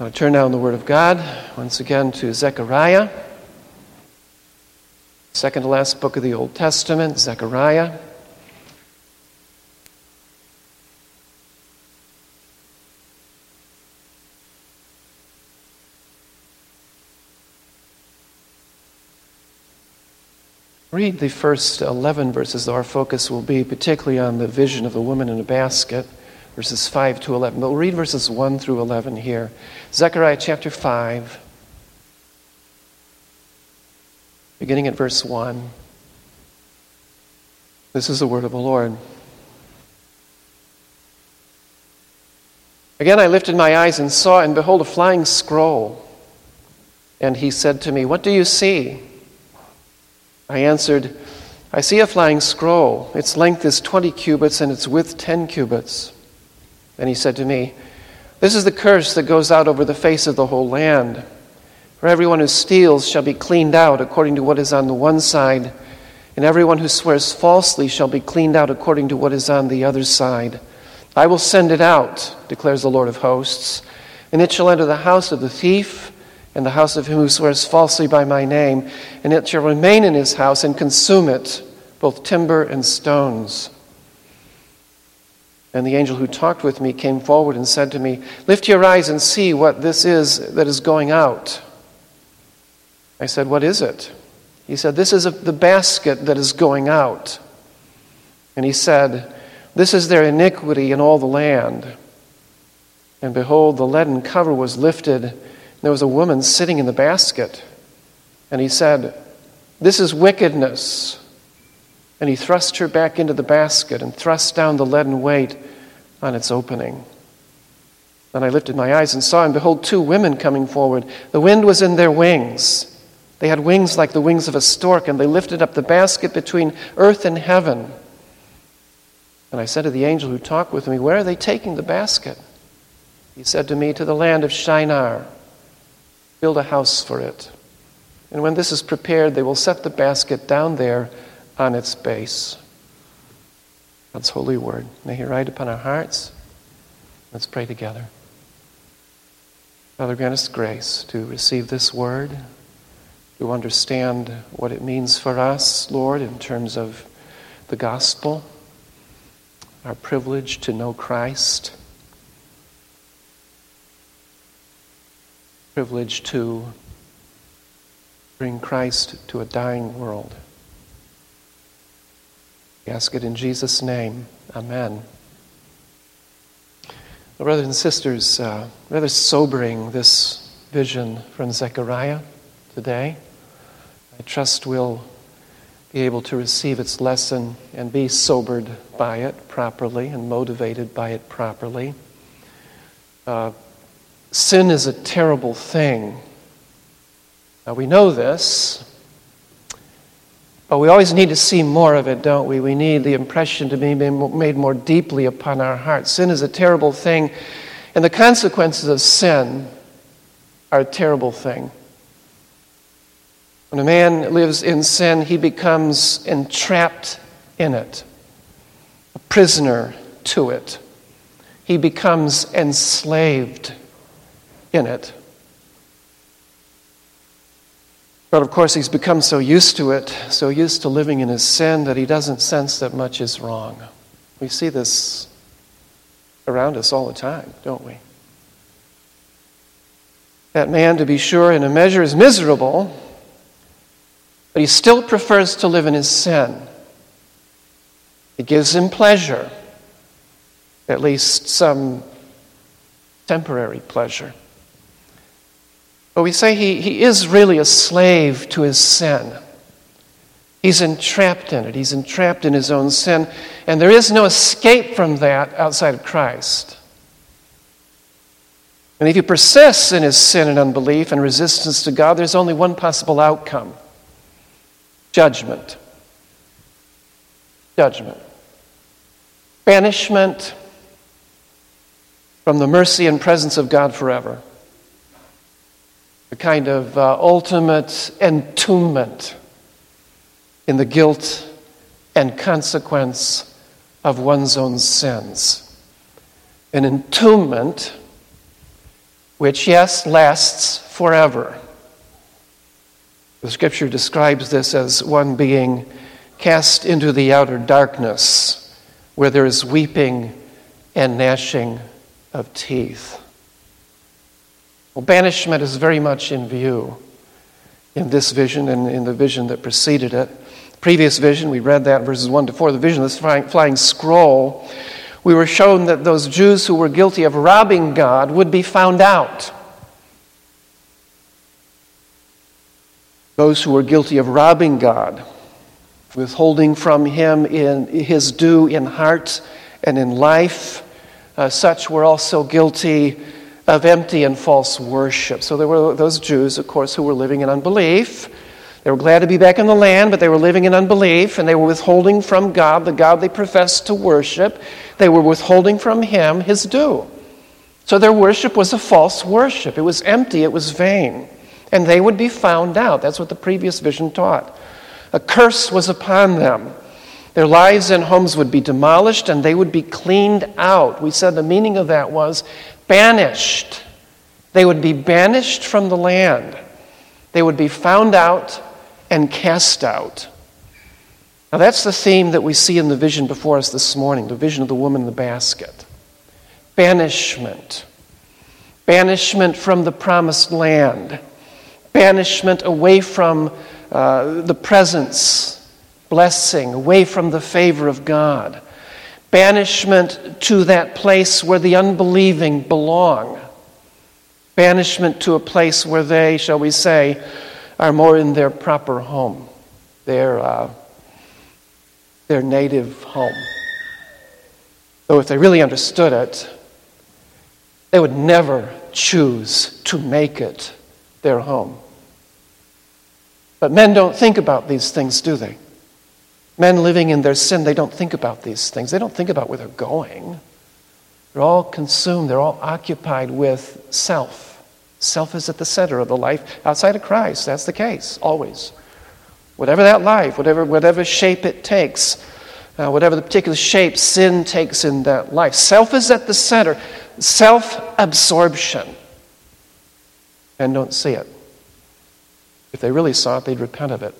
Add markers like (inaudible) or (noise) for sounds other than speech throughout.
I turn now in the Word of God once again to Zechariah, second to last book of the Old Testament, Zechariah. Read the first 11 verses, though our focus will be particularly on the vision of the woman in a basket, verses 5 to 11. But we'll read verses 1 through 11 here. Zechariah chapter 5, beginning at verse 1. This is the word of the Lord. Again, I lifted my eyes and saw, and behold, a flying scroll. And he said to me, What do you see? I answered, I see a flying scroll. Its length is 20 cubits and its width 10 cubits. Then he said to me, This is the curse that goes out over the face of the whole land. For everyone who steals shall be cleaned out according to what is on the one side, and everyone who swears falsely shall be cleaned out according to what is on the other side. I will send it out, declares the Lord of hosts, and it shall enter the house of the thief and the house of him who swears falsely by my name, and it shall remain in his house and consume it, both timber and stones. And the angel who talked with me came forward and said to me, Lift your eyes and see what this is that is going out. I said, What is it? He said, This is a, the basket that is going out. And he said, This is their iniquity in all the land. And behold, the leaden cover was lifted and there was a woman sitting in the basket, and he said, This is wickedness. And he thrust her back into the basket and thrust down the leaden weight on its opening. Then I lifted my eyes and saw, and behold, two women coming forward. The wind was in their wings. They had wings like the wings of a stork, and they lifted up the basket between earth and heaven. And I said to the angel who talked with me, Where are they taking the basket? He said to me, To the land of Shinar build a house for it. And when this is prepared, they will set the basket down there on its base. God's holy word. May He write upon our hearts. Let's pray together. Father, grant us grace to receive this word, to understand what it means for us, Lord, in terms of the gospel, our privilege to know Christ privilege to bring Christ to a dying world. We ask it in Jesus' name. Amen. Well, brothers and sisters, uh, rather sobering this vision from Zechariah today. I trust we'll be able to receive its lesson and be sobered by it properly and motivated by it properly. Uh, Sin is a terrible thing. Now, we know this, but we always need to see more of it, don't we? We need the impression to be made more deeply upon our hearts. Sin is a terrible thing, and the consequences of sin are a terrible thing. When a man lives in sin, he becomes entrapped in it, a prisoner to it. He becomes enslaved in it. But of course, he's become so used to it, so used to living in his sin, that he doesn't sense that much is wrong. We see this around us all the time, don't we? That man, to be sure, in a measure is miserable, but he still prefers to live in his sin. It gives him pleasure, at least some temporary pleasure. But we say he, he is really a slave to his sin. He's entrapped in it. He's entrapped in his own sin. And there is no escape from that outside of Christ. And if he persists in his sin and unbelief and resistance to God, there's only one possible outcome judgment. Judgment. Banishment from the mercy and presence of God forever a kind of uh, ultimate entombment in the guilt and consequence of one's own sins. An entombment which, yes, lasts forever. The scripture describes this as one being cast into the outer darkness where there is weeping and gnashing of teeth. Well, banishment is very much in view in this vision and in the vision that preceded it. Previous vision, we read that verses 1 to 4, the vision of this flying, flying scroll. We were shown that those Jews who were guilty of robbing God would be found out. those who were guilty of robbing God, withholding from him in his due in heart and in life. Uh, such were also guilty of empty and false worship. So there were those Jews, of course, who were living in unbelief. They were glad to be back in the land, but they were living in unbelief, and they were withholding from God, the God they professed to worship. They were withholding from Him His due. So their worship was a false worship. It was empty, it was vain and they would be found out. That's what the previous vision taught. A curse was upon them. Their lives and homes would be demolished and they would be cleaned out. We said the meaning of that was banished. They would be banished from the land. They would be found out and cast out. Now, that's the theme that we see in the vision before us this morning the vision of the woman in the basket. Banishment. Banishment from the promised land banishment away from uh, the presence, blessing, away from the favor of God, banishment to that place where the unbelieving belong, banishment to a place where they, shall we say, are more in their proper home, their, uh, their native home. Though if they really understood it, they would never choose to make it their home. But men don't think about these things, do they? Men living in their sin, they don't think about these things. They don't think about where they're going. They're all consumed, they're all occupied with self. Self is at the center of the life outside of Christ. That's the case, always. Whatever that life, whatever, whatever shape it takes, uh, whatever the particular shape sin takes in that life, self is at the center. Self absorption. And don't see it. If they really saw it, they'd repent of it.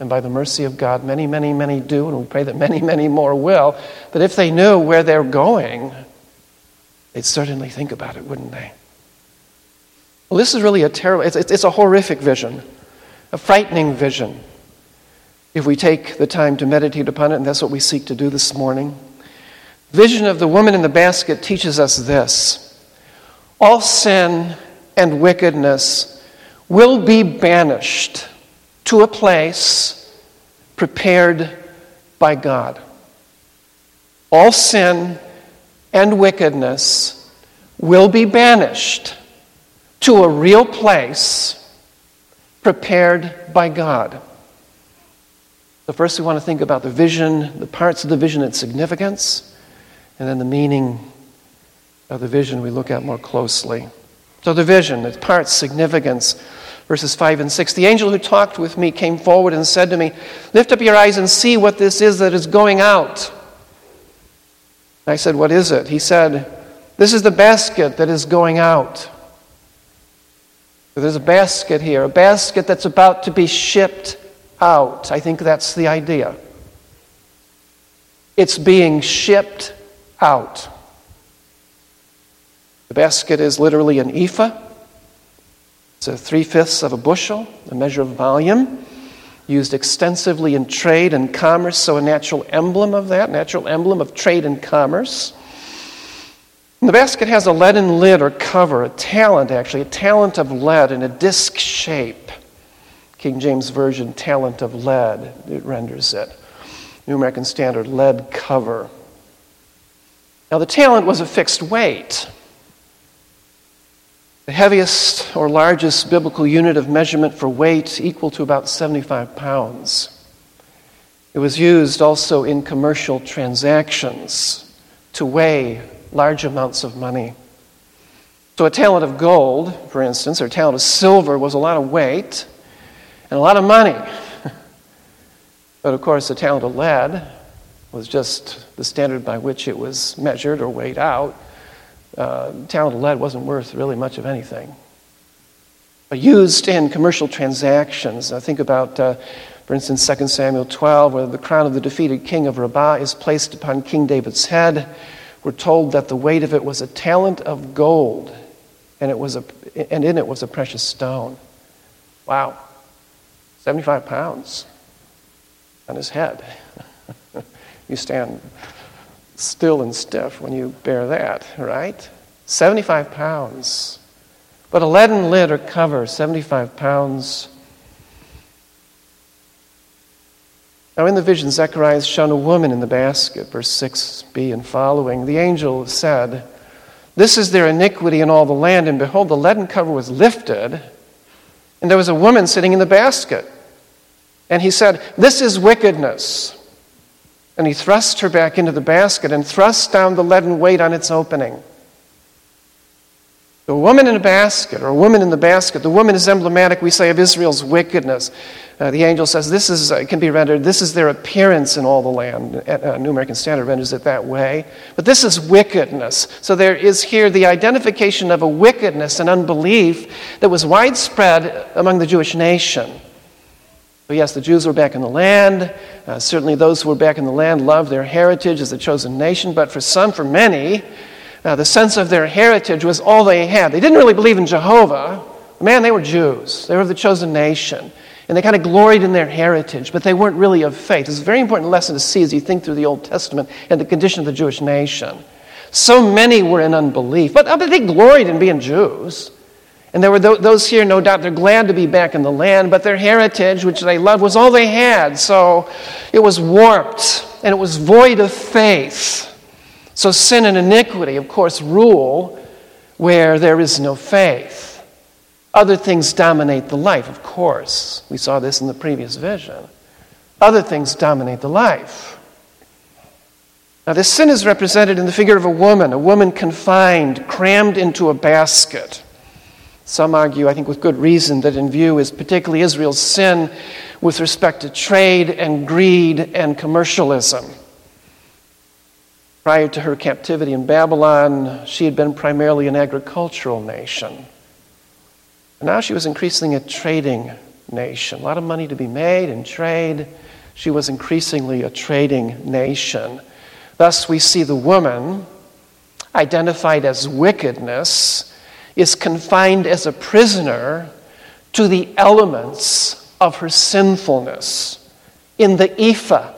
And by the mercy of God, many, many, many do, and we pray that many, many more will. But if they knew where they're going, they'd certainly think about it, wouldn't they? Well, this is really a terrible, it's, it's a horrific vision, a frightening vision. If we take the time to meditate upon it, and that's what we seek to do this morning. Vision of the woman in the basket teaches us this all sin and wickedness will be banished to a place prepared by God. All sin and wickedness will be banished to a real place prepared by God. So, first, we want to think about the vision, the parts of the vision, its significance, and then the meaning of the vision we look at more closely. So, the vision, its parts, significance. Verses 5 and 6 The angel who talked with me came forward and said to me, Lift up your eyes and see what this is that is going out. I said, What is it? He said, This is the basket that is going out. There's a basket here, a basket that's about to be shipped out. I think that's the idea. It's being shipped out. The basket is literally an ephah. A three fifths of a bushel, a measure of volume, used extensively in trade and commerce, so a natural emblem of that, natural emblem of trade and commerce. And the basket has a leaden lid or cover, a talent actually, a talent of lead in a disc shape. King James Version, talent of lead, it renders it. New American Standard, lead cover. Now, the talent was a fixed weight. The heaviest or largest biblical unit of measurement for weight equal to about 75 pounds. It was used also in commercial transactions to weigh large amounts of money. So, a talent of gold, for instance, or a talent of silver was a lot of weight and a lot of money. (laughs) but of course, a talent of lead was just the standard by which it was measured or weighed out. Uh, talent of lead wasn't worth really much of anything. But used in commercial transactions. I think about, uh, for instance, 2 Samuel 12, where the crown of the defeated king of Rabbah is placed upon King David's head. We're told that the weight of it was a talent of gold, and, it was a, and in it was a precious stone. Wow. 75 pounds on his head. (laughs) you stand still and stiff when you bear that, right? 75 pounds. But a leaden lid or cover, 75 pounds. Now, in the vision, Zechariah shown a woman in the basket, verse 6b and following. The angel said, This is their iniquity in all the land. And behold, the leaden cover was lifted, and there was a woman sitting in the basket. And he said, This is wickedness. And he thrust her back into the basket and thrust down the leaden weight on its opening. The woman in a basket, or a woman in the basket, the woman is emblematic, we say, of Israel's wickedness. Uh, the angel says this is, uh, can be rendered, this is their appearance in all the land. Uh, New American Standard renders it that way. But this is wickedness. So there is here the identification of a wickedness and unbelief that was widespread among the Jewish nation. So, yes, the Jews were back in the land. Uh, certainly, those who were back in the land loved their heritage as a chosen nation. But for some, for many, uh, the sense of their heritage was all they had. They didn't really believe in Jehovah. Man, they were Jews, they were of the chosen nation. And they kind of gloried in their heritage, but they weren't really of faith. It's a very important lesson to see as you think through the Old Testament and the condition of the Jewish nation. So many were in unbelief, but, but they gloried in being Jews. And there were those here, no doubt, they're glad to be back in the land, but their heritage, which they loved, was all they had. So it was warped and it was void of faith. So sin and iniquity, of course, rule where there is no faith. Other things dominate the life, of course. We saw this in the previous vision. Other things dominate the life. Now, this sin is represented in the figure of a woman, a woman confined, crammed into a basket. Some argue, I think with good reason, that in view is particularly Israel's sin with respect to trade and greed and commercialism. Prior to her captivity in Babylon, she had been primarily an agricultural nation. now she was increasingly a trading nation. A lot of money to be made in trade. She was increasingly a trading nation. Thus, we see the woman identified as wickedness is confined as a prisoner to the elements of her sinfulness in the ephah,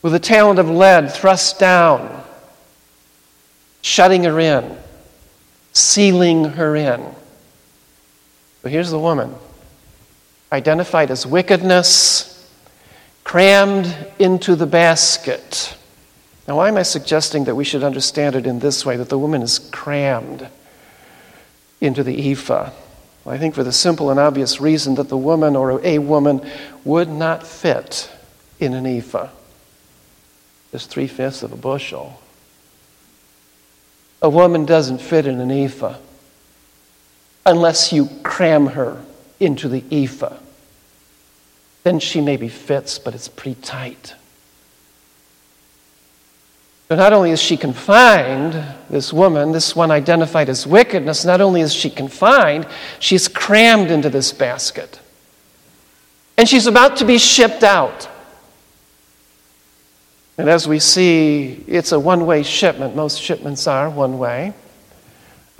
with a talent of lead thrust down, shutting her in, sealing her in. But here's the woman, identified as wickedness, crammed into the basket now, why am I suggesting that we should understand it in this way that the woman is crammed into the ephah? Well, I think for the simple and obvious reason that the woman or a woman would not fit in an ephah. Just three fifths of a bushel. A woman doesn't fit in an ephah unless you cram her into the ephah. Then she maybe fits, but it's pretty tight. So not only is she confined, this woman, this one identified as wickedness, not only is she confined, she's crammed into this basket. And she's about to be shipped out. And as we see, it's a one way shipment. Most shipments are one way.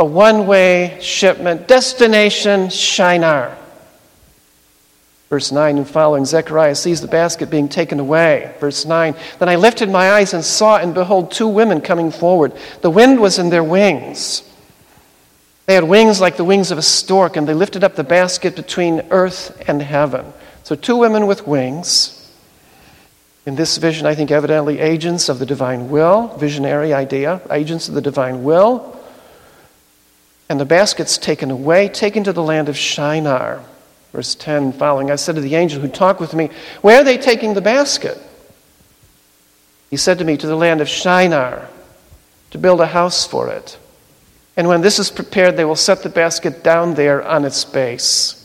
A one way shipment, destination Shinar. Verse 9 and following, Zechariah sees the basket being taken away. Verse 9 Then I lifted my eyes and saw, and behold, two women coming forward. The wind was in their wings. They had wings like the wings of a stork, and they lifted up the basket between earth and heaven. So, two women with wings. In this vision, I think evidently agents of the divine will, visionary idea, agents of the divine will. And the basket's taken away, taken to the land of Shinar. Verse 10 following I said to the angel who talked with me, Where are they taking the basket? He said to me, To the land of Shinar, to build a house for it. And when this is prepared, they will set the basket down there on its base.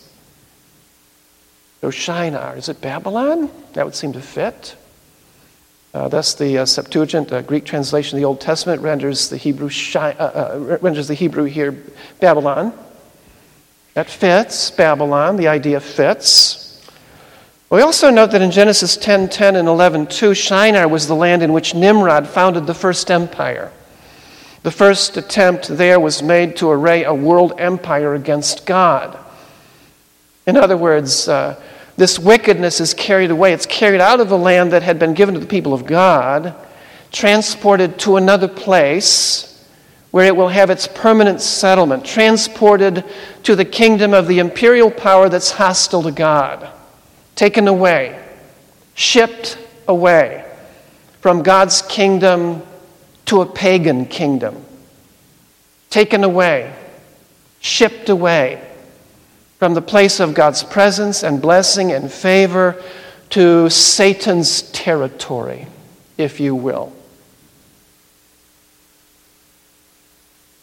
So, Shinar, is it Babylon? That would seem to fit. Uh, thus, the uh, Septuagint, uh, Greek translation of the Old Testament, renders the Hebrew, shi- uh, uh, renders the Hebrew here Babylon. That fits, Babylon, the idea fits. We also note that in Genesis 10 10 and 11 2, Shinar was the land in which Nimrod founded the first empire. The first attempt there was made to array a world empire against God. In other words, uh, this wickedness is carried away. It's carried out of the land that had been given to the people of God, transported to another place where it will have its permanent settlement, transported to the kingdom of the imperial power that's hostile to God, taken away, shipped away from God's kingdom to a pagan kingdom, taken away, shipped away from the place of God's presence and blessing and favor to Satan's territory, if you will.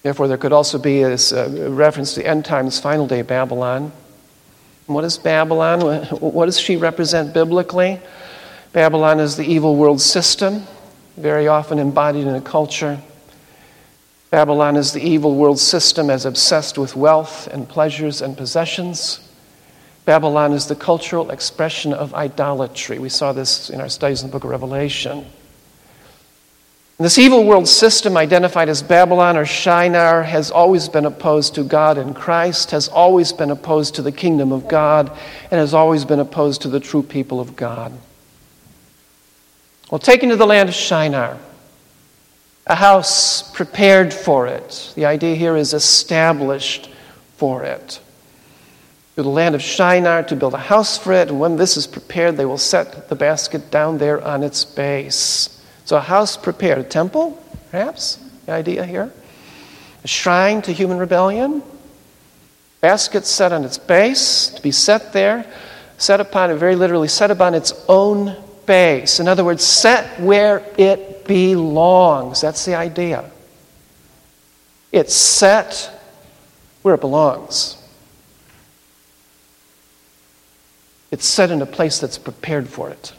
Therefore, there could also be a uh, reference to the end times, final day of Babylon. What is Babylon? What does she represent biblically? Babylon is the evil world system, very often embodied in a culture. Babylon is the evil world system as obsessed with wealth and pleasures and possessions. Babylon is the cultural expression of idolatry. We saw this in our studies in the book of Revelation. This evil world system, identified as Babylon or Shinar, has always been opposed to God and Christ, has always been opposed to the kingdom of God, and has always been opposed to the true people of God. Well, taken to the land of Shinar a house prepared for it. The idea here is established for it. To the land of Shinar to build a house for it, and when this is prepared, they will set the basket down there on its base. So, a house prepared, a temple, perhaps, the idea here. A shrine to human rebellion. Basket set on its base, to be set there, set upon it, very literally, set upon its own base. In other words, set where it belongs. That's the idea. It's set where it belongs. It's set in a place that's prepared for it.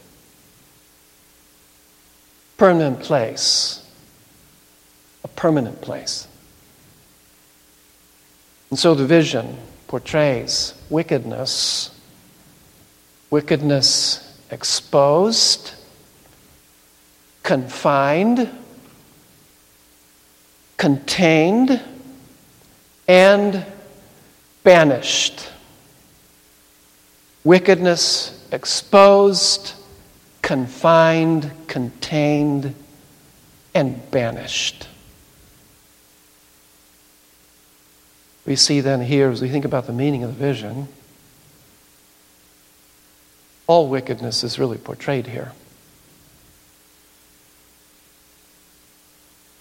Permanent place. A permanent place. And so the vision portrays wickedness, wickedness exposed confined, contained, and banished. Wickedness exposed, confined, contained, and banished. We see then here, as we think about the meaning of the vision, all wickedness is really portrayed here.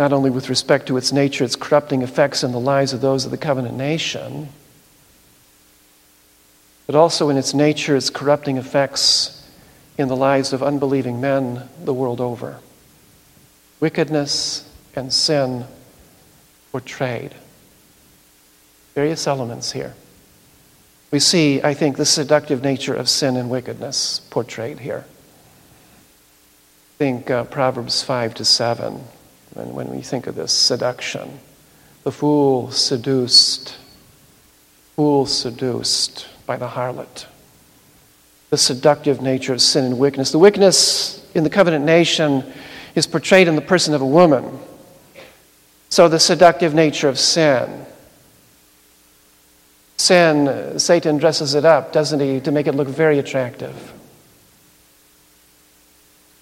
not only with respect to its nature, its corrupting effects in the lives of those of the covenant nation, but also in its nature, its corrupting effects in the lives of unbelieving men the world over. Wickedness and sin portrayed. Various elements here. We see, I think, the seductive nature of sin and wickedness portrayed here. Think uh, Proverbs 5 to 7 when, when we think of this seduction. The fool seduced, fool seduced by the harlot. The seductive nature of sin and wickedness. The wickedness in the covenant nation is portrayed in the person of a woman. So the seductive nature of sin. Sin, Satan dresses it up, doesn't he, to make it look very attractive.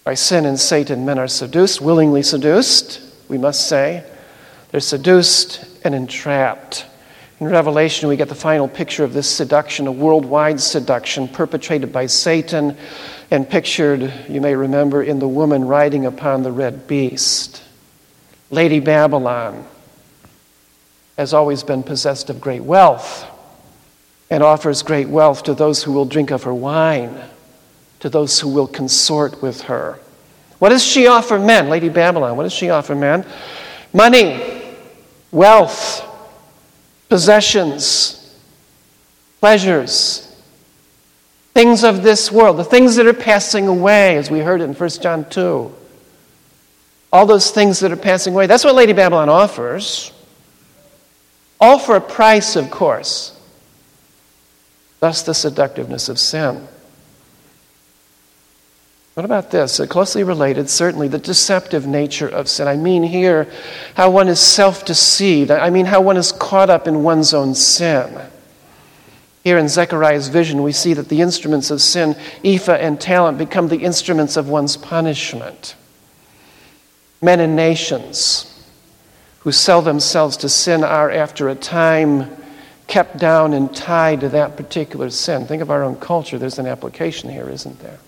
By sin and Satan, men are seduced, willingly seduced, we must say. They're seduced and entrapped. In Revelation, we get the final picture of this seduction, a worldwide seduction perpetrated by Satan and pictured, you may remember, in the woman riding upon the red beast. Lady Babylon has always been possessed of great wealth and offers great wealth to those who will drink of her wine to those who will consort with her. What does she offer men, Lady Babylon? What does she offer men? Money, wealth, possessions, pleasures, things of this world, the things that are passing away, as we heard in 1 John 2. all those things that are passing away. That's what Lady Babylon offers. All for a price, of course. Thus, the seductiveness of sin. What about this? A closely related, certainly, the deceptive nature of sin. I mean here how one is self deceived. I mean how one is caught up in one's own sin. Here in Zechariah's vision, we see that the instruments of sin, ephah and talent, become the instruments of one's punishment. Men and nations who sell themselves to sin are, after a time, kept down and tied to that particular sin. Think of our own culture. There's an application here, isn't there?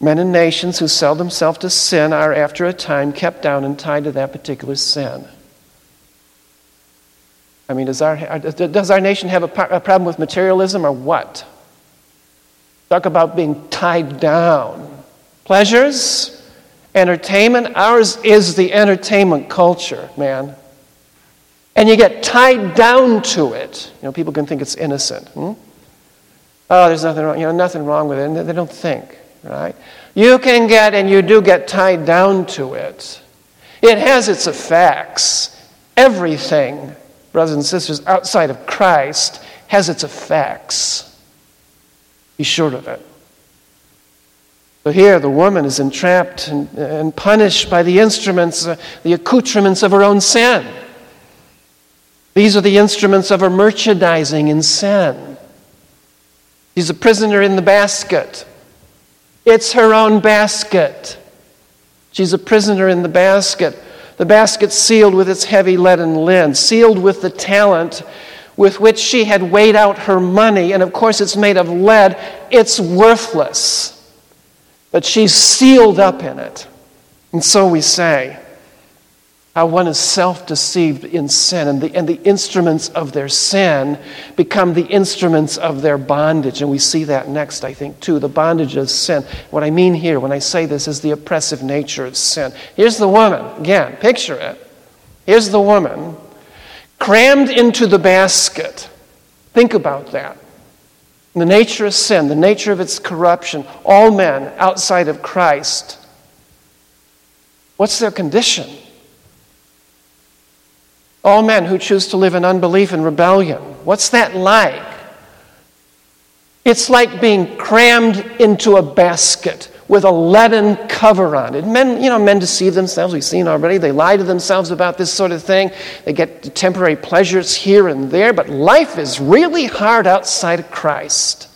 Men and nations who sell themselves to sin are, after a time, kept down and tied to that particular sin. I mean, does our, does our nation have a, problem with materialism or what? Talk about being tied down. Pleasures, entertainment. Ours is the entertainment culture, man. And you get tied down to it. You know, people can think it's innocent. Hmm? Oh, there's nothing wrong. You know, nothing wrong with it. And they don't think, right? You can get and you do get tied down to it. It has its effects. Everything brothers and sisters, outside of Christ has its effects. Be sure of it. So here, the woman is entrapped and, and punished by the instruments, uh, the accoutrements of her own sin. These are the instruments of her merchandising in sin. She's a prisoner in the basket. It's her own basket. She's a prisoner in the basket. The basket sealed with its heavy leaden lid, sealed with the talent with which she had weighed out her money. And of course, it's made of lead, it's worthless. But she's sealed up in it. And so we say, how one is self deceived in sin, and the, and the instruments of their sin become the instruments of their bondage. And we see that next, I think, too the bondage of sin. What I mean here when I say this is the oppressive nature of sin. Here's the woman, again, picture it. Here's the woman crammed into the basket. Think about that. The nature of sin, the nature of its corruption, all men outside of Christ. What's their condition? All men who choose to live in unbelief and rebellion. What's that like? It's like being crammed into a basket with a leaden cover on it. Men, you know, men deceive themselves. We've seen already. They lie to themselves about this sort of thing. They get temporary pleasures here and there, but life is really hard outside of Christ.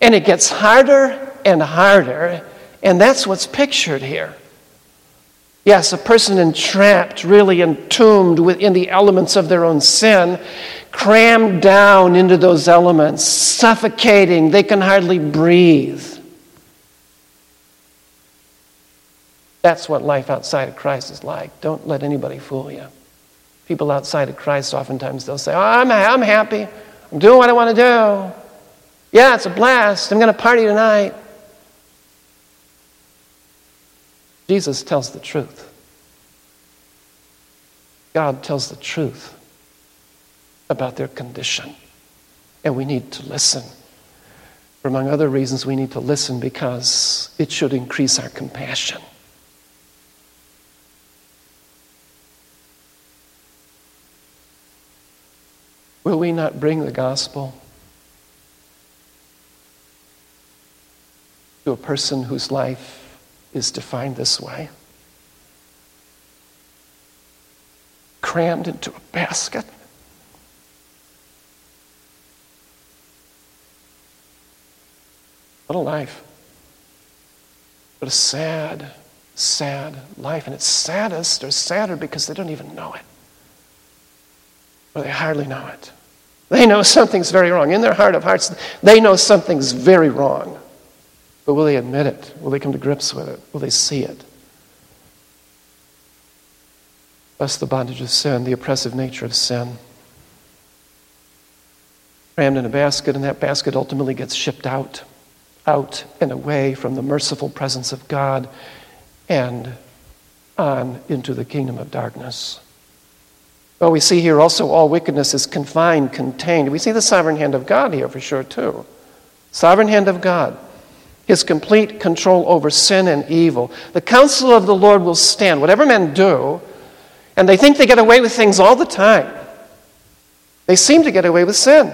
And it gets harder and harder, and that's what's pictured here. Yes, a person entrapped, really entombed within the elements of their own sin, crammed down into those elements, suffocating. They can hardly breathe. That's what life outside of Christ is like. Don't let anybody fool you. People outside of Christ, oftentimes, they'll say, oh, I'm, I'm happy. I'm doing what I want to do. Yeah, it's a blast. I'm going to party tonight. Jesus tells the truth. God tells the truth about their condition. And we need to listen. For among other reasons, we need to listen because it should increase our compassion. Will we not bring the gospel to a person whose life is defined this way crammed into a basket. What a life. What a sad, sad life. And it's saddest or sadder because they don't even know it. Or they hardly know it. They know something's very wrong. In their heart of hearts, they know something's very wrong. But will they admit it? Will they come to grips with it? Will they see it? Thus, the bondage of sin, the oppressive nature of sin. Crammed in a basket, and that basket ultimately gets shipped out, out and away from the merciful presence of God and on into the kingdom of darkness. Well, we see here also all wickedness is confined, contained. We see the sovereign hand of God here for sure, too. Sovereign hand of God. His complete control over sin and evil. The counsel of the Lord will stand. Whatever men do, and they think they get away with things all the time, they seem to get away with sin.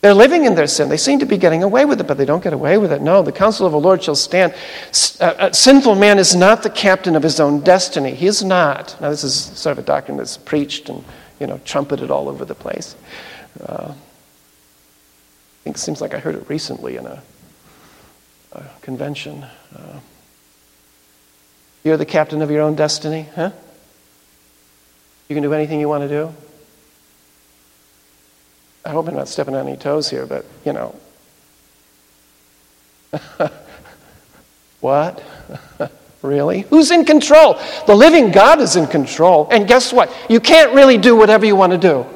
They're living in their sin. They seem to be getting away with it, but they don't get away with it. No, the counsel of the Lord shall stand. Uh, uh, sinful man is not the captain of his own destiny. He is not. Now, this is sort of a doctrine that's preached and you know trumpeted all over the place. Uh, I think it seems like I heard it recently in a uh, convention. Uh, you're the captain of your own destiny, huh? You can do anything you want to do. I hope I'm not stepping on any toes here, but you know. (laughs) what? (laughs) really? Who's in control? The living God is in control. And guess what? You can't really do whatever you want to do.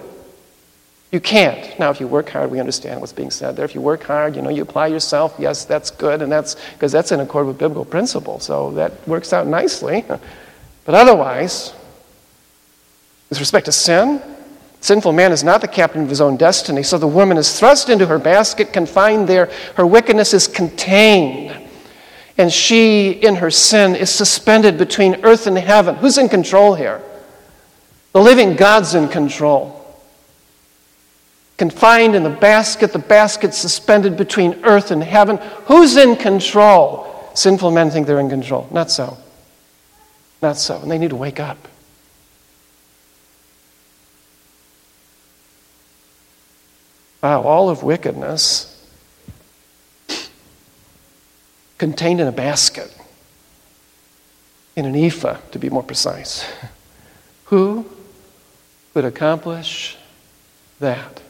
You can't. Now, if you work hard, we understand what's being said there. If you work hard, you know, you apply yourself, yes, that's good, and that's because that's in accord with biblical principle. So that works out nicely. (laughs) But otherwise, with respect to sin, sinful man is not the captain of his own destiny. So the woman is thrust into her basket, confined there. Her wickedness is contained. And she, in her sin, is suspended between earth and heaven. Who's in control here? The living God's in control confined in the basket, the basket suspended between earth and heaven. Who's in control? Sinful men think they're in control. Not so. Not so. And they need to wake up. Wow, all of wickedness contained in a basket, in an ephah, to be more precise. (laughs) Who could accomplish that?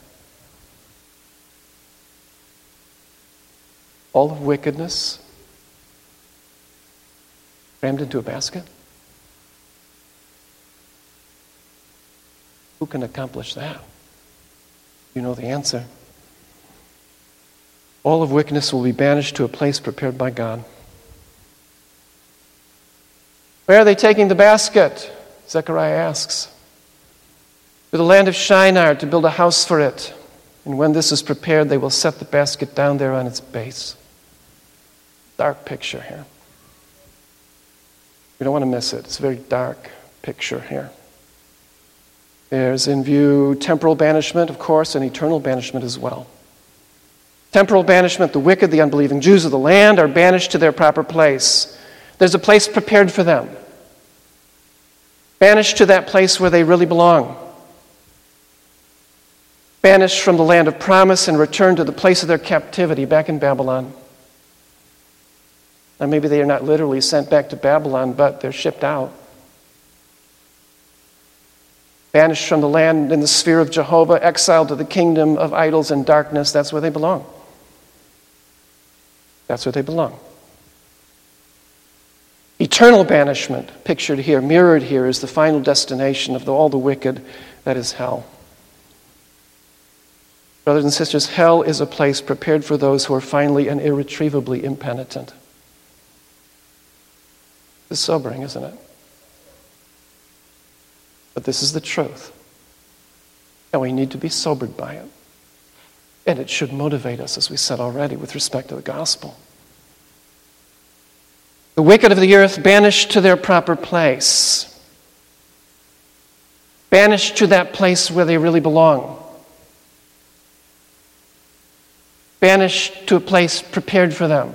All of wickedness crammed into a basket? Who can accomplish that? You know the answer. All of wickedness will be banished to a place prepared by God. Where are they taking the basket? Zechariah asks. To the land of Shinar to build a house for it. And when this is prepared, they will set the basket down there on its base. Dark picture here. We don't want to miss it. It's a very dark picture here. There's in view temporal banishment, of course, and eternal banishment as well. Temporal banishment, the wicked, the unbelieving Jews of the land are banished to their proper place. There's a place prepared for them. Banished to that place where they really belong. Banished from the land of promise and returned to the place of their captivity back in Babylon. Now, maybe they are not literally sent back to Babylon, but they're shipped out. Banished from the land in the sphere of Jehovah, exiled to the kingdom of idols and darkness. That's where they belong. That's where they belong. Eternal banishment, pictured here, mirrored here, is the final destination of the, all the wicked, that is hell. Brothers and sisters, hell is a place prepared for those who are finally and irretrievably impenitent. It's sobering, isn't it? But this is the truth. And we need to be sobered by it. And it should motivate us, as we said already, with respect to the gospel. The wicked of the earth banished to their proper place, banished to that place where they really belong, banished to a place prepared for them.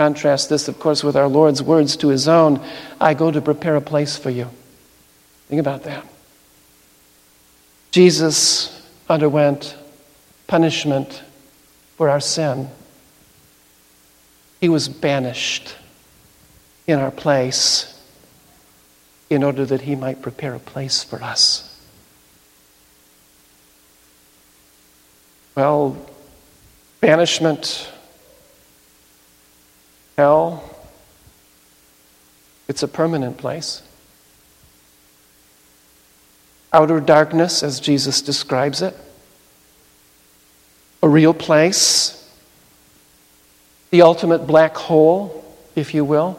Contrast this, of course, with our Lord's words to his own I go to prepare a place for you. Think about that. Jesus underwent punishment for our sin. He was banished in our place in order that he might prepare a place for us. Well, banishment Hell, it's a permanent place. Outer darkness, as Jesus describes it, a real place, the ultimate black hole, if you will.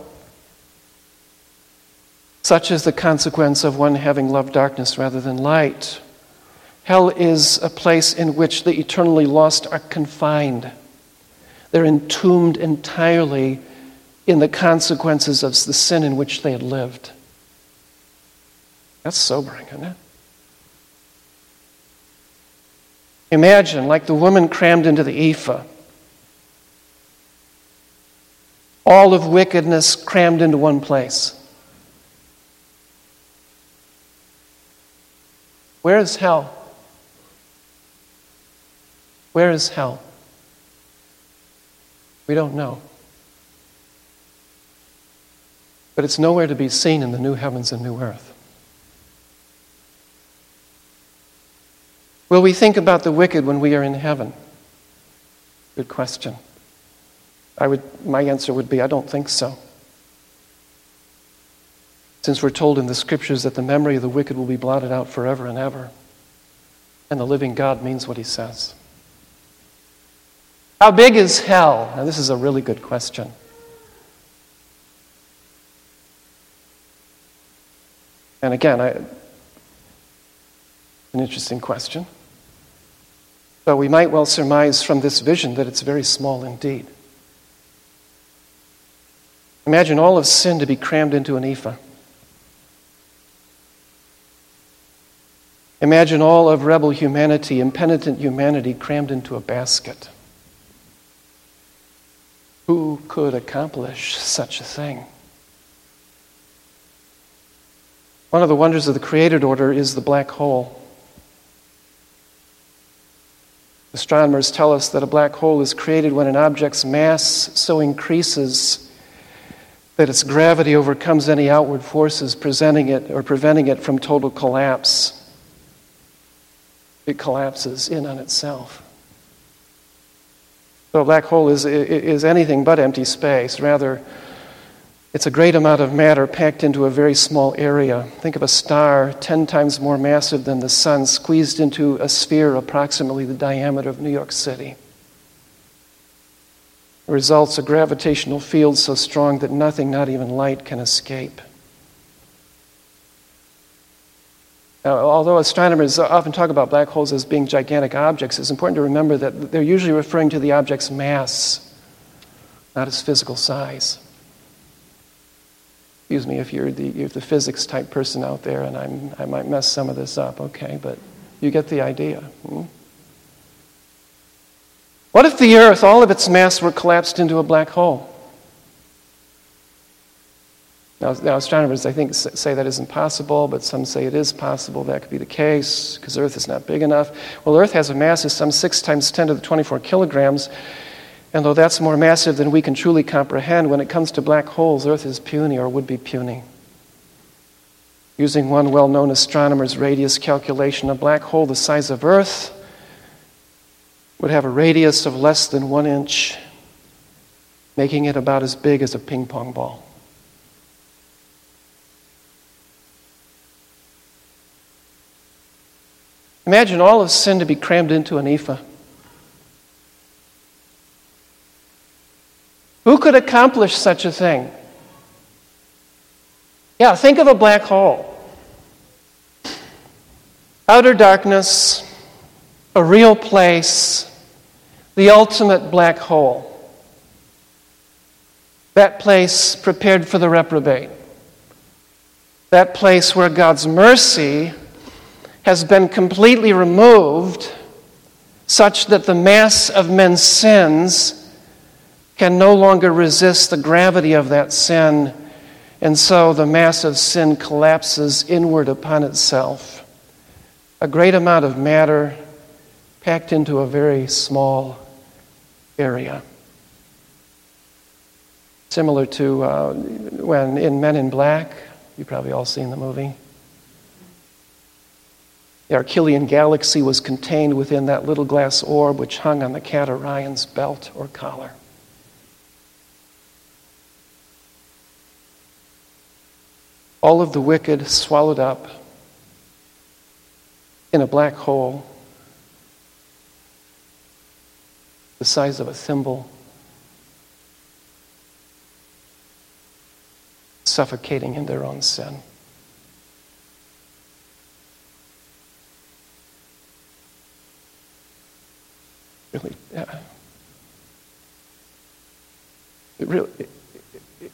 Such is the consequence of one having loved darkness rather than light. Hell is a place in which the eternally lost are confined. They're entombed entirely in the consequences of the sin in which they had lived. That's sobering, isn't it? Imagine, like the woman crammed into the ephah, all of wickedness crammed into one place. Where is hell? Where is hell? We don't know. But it's nowhere to be seen in the new heavens and new earth. Will we think about the wicked when we are in heaven? Good question. I would, my answer would be I don't think so. Since we're told in the scriptures that the memory of the wicked will be blotted out forever and ever, and the living God means what he says. How big is hell? Now, this is a really good question. And again, I, an interesting question. But we might well surmise from this vision that it's very small indeed. Imagine all of sin to be crammed into an ephah. Imagine all of rebel humanity, impenitent humanity, crammed into a basket. Who could accomplish such a thing? One of the wonders of the created order is the black hole. Astronomers tell us that a black hole is created when an object's mass so increases that its gravity overcomes any outward forces presenting it or preventing it from total collapse. It collapses in on itself. So a black hole is, is anything but empty space. Rather, it's a great amount of matter packed into a very small area. Think of a star 10 times more massive than the sun, squeezed into a sphere approximately the diameter of New York City. It results a gravitational field so strong that nothing, not even light, can escape. Now, although astronomers often talk about black holes as being gigantic objects, it's important to remember that they're usually referring to the object's mass, not its physical size. Excuse me if you're the, you're the physics type person out there, and I'm, I might mess some of this up, okay? But you get the idea. Hmm? What if the Earth, all of its mass, were collapsed into a black hole? Now, astronomers, I think, say that isn't possible, but some say it is possible that could be the case because Earth is not big enough. Well, Earth has a mass of some 6 times 10 to the 24 kilograms, and though that's more massive than we can truly comprehend, when it comes to black holes, Earth is puny or would be puny. Using one well known astronomer's radius calculation, a black hole the size of Earth would have a radius of less than one inch, making it about as big as a ping pong ball. Imagine all of sin to be crammed into an ephah. Who could accomplish such a thing? Yeah, think of a black hole. Outer darkness, a real place, the ultimate black hole. That place prepared for the reprobate. That place where God's mercy has been completely removed such that the mass of men's sins can no longer resist the gravity of that sin, and so the mass of sin collapses inward upon itself. A great amount of matter packed into a very small area. Similar to uh, when in Men in Black, you've probably all seen the movie. The Arquillian galaxy was contained within that little glass orb which hung on the cat Orion's belt or collar. All of the wicked swallowed up in a black hole the size of a thimble, suffocating in their own sin. really. Yeah. It really,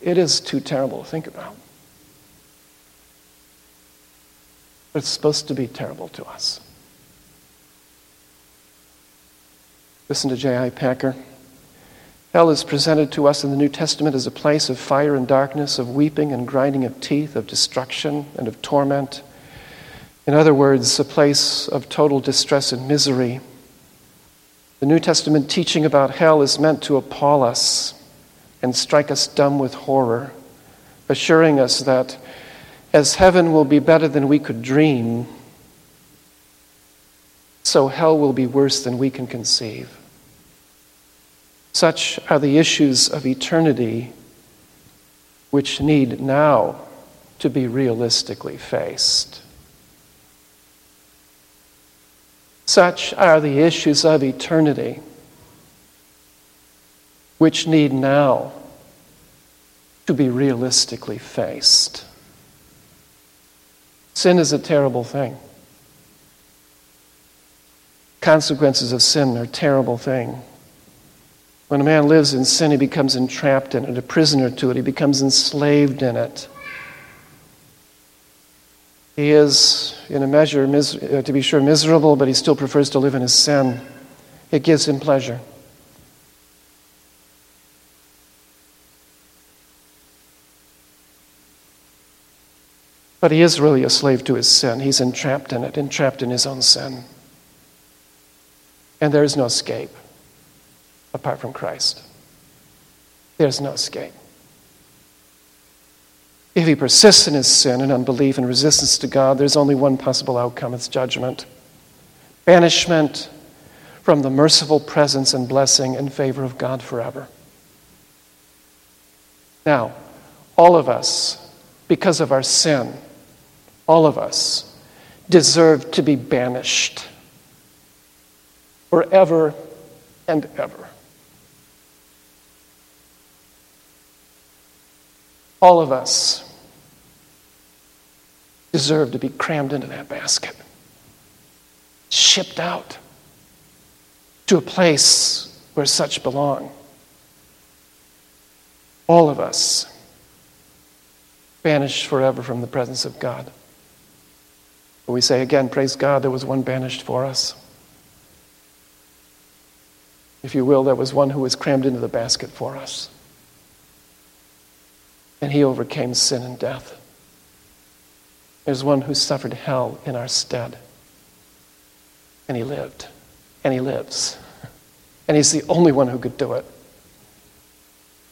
it, is too terrible to think about. But it's supposed to be terrible to us. Listen to J.I. Packer. Hell is presented to us in the New Testament as a place of fire and darkness, of weeping and grinding of teeth, of destruction and of torment. In other words, a place of total distress and misery. The New Testament teaching about hell is meant to appall us and strike us dumb with horror, assuring us that as heaven will be better than we could dream, so hell will be worse than we can conceive. Such are the issues of eternity which need now to be realistically faced. Such are the issues of eternity which need now to be realistically faced. Sin is a terrible thing. Consequences of sin are a terrible thing. When a man lives in sin, he becomes entrapped in it, a prisoner to it, he becomes enslaved in it. He is, in a measure, mis- uh, to be sure, miserable, but he still prefers to live in his sin. It gives him pleasure. But he is really a slave to his sin. He's entrapped in it, entrapped in his own sin. And there is no escape apart from Christ. There's no escape. If he persists in his sin and unbelief and resistance to God, there's only one possible outcome it's judgment, banishment from the merciful presence and blessing and favor of God forever. Now, all of us, because of our sin, all of us deserve to be banished forever and ever. All of us deserve to be crammed into that basket, shipped out to a place where such belong. All of us banished forever from the presence of God. But we say again, praise God, there was one banished for us. If you will, there was one who was crammed into the basket for us. And he overcame sin and death. There's one who suffered hell in our stead. And he lived. And he lives. And he's the only one who could do it.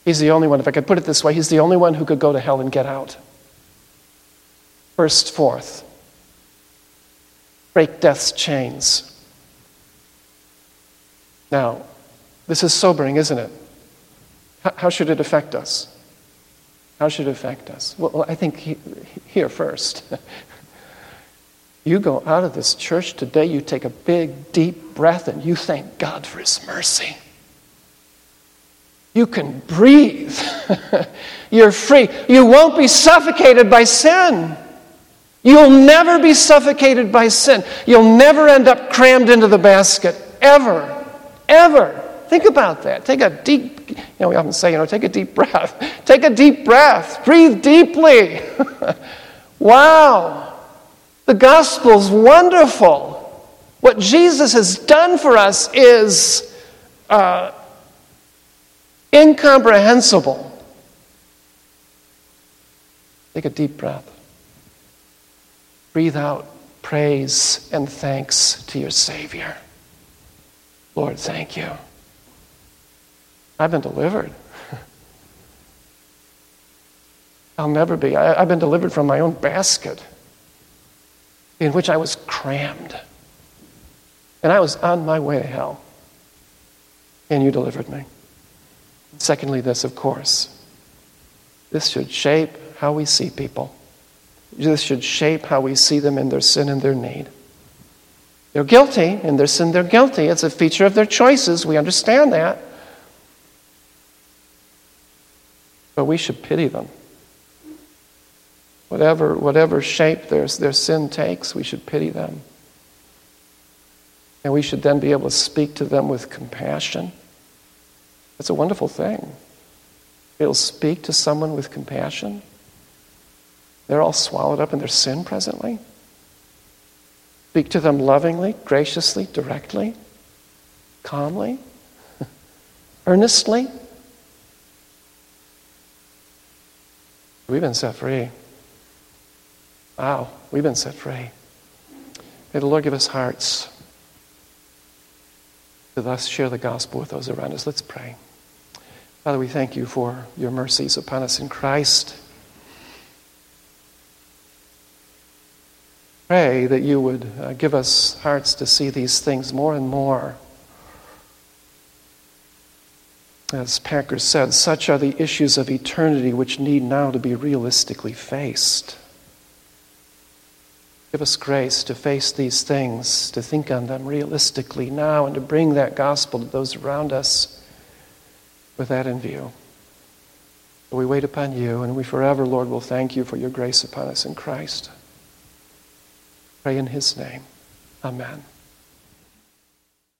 He's the only one, if I could put it this way, he's the only one who could go to hell and get out. Burst forth break death's chains. Now, this is sobering, isn't it? How should it affect us? How should it affect us? Well, I think he, here first. (laughs) you go out of this church today, you take a big, deep breath, and you thank God for His mercy. You can breathe. (laughs) You're free. You won't be suffocated by sin. You'll never be suffocated by sin. You'll never end up crammed into the basket, ever. Ever. Think about that. Take a deep, you know, we often say, you know, take a deep (laughs) breath. Take a deep breath. Breathe deeply. (laughs) wow. The gospel's wonderful. What Jesus has done for us is uh, incomprehensible. Take a deep breath. Breathe out praise and thanks to your Savior. Lord, thank you. I've been delivered. (laughs) I'll never be. I, have been delivered from my own basket in which I was crammed. And I was on my way to hell. And you delivered me. Secondly, this, of course. This should shape how we see people. This should shape how we see them in their sin and their need. They're guilty. In their sin, they're guilty. It's a feature of their choices. We understand that. But we should pity them. Whatever, whatever shape their, their sin takes, we should pity them. And we should then be able to speak to them with compassion. It's a wonderful thing. It'll speak to someone with compassion. They're all swallowed up in their sin presently. Speak to them lovingly, graciously, directly, calmly, (laughs) earnestly. We've been set free. Wow, we've been set free. May the Lord give us hearts to thus share the gospel with those around us. Let's pray. Father, we thank you for your mercies upon us in Christ. Pray that you would uh, give us hearts to see these things more and more. As Packer said, such are the issues of eternity which need now to be realistically faced. Give us grace to face these things, to think on them realistically now, and to bring that gospel to those around us with that in view. We wait upon you, and we forever, Lord, will thank you for your grace upon us in Christ. Pray in his name. Amen.